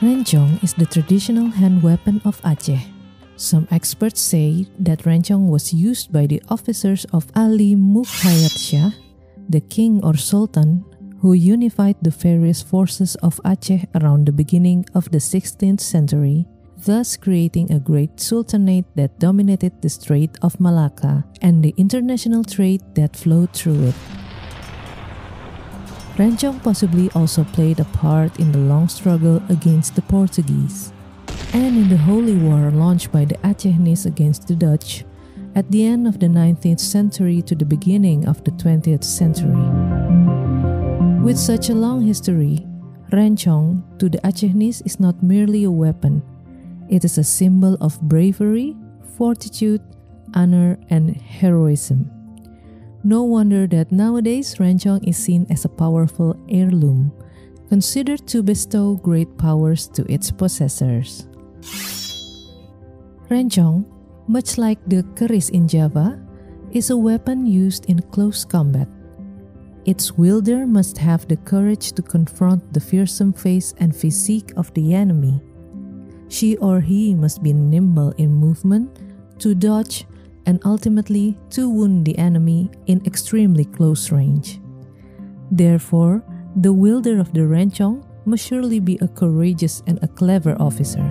Rencong is the traditional hand weapon of Aceh. Some experts say that rencong was used by the officers of Ali Mukhayat Shah, the king or sultan who unified the various forces of Aceh around the beginning of the 16th century, thus creating a great sultanate that dominated the Strait of Malacca and the international trade that flowed through it. Rencong possibly also played a part in the long struggle against the Portuguese and in the Holy War launched by the Acehnese against the Dutch at the end of the 19th century to the beginning of the 20th century. With such a long history, Rencong to the Acehnese is not merely a weapon, it is a symbol of bravery, fortitude, honor, and heroism. No wonder that nowadays Rencong is seen as a powerful heirloom, considered to bestow great powers to its possessors. Rencong, much like the keris in Java, is a weapon used in close combat. Its wielder must have the courage to confront the fearsome face and physique of the enemy. She or he must be nimble in movement to dodge and ultimately to wound the enemy in extremely close range. Therefore, the wielder of the Rencong must surely be a courageous and a clever officer.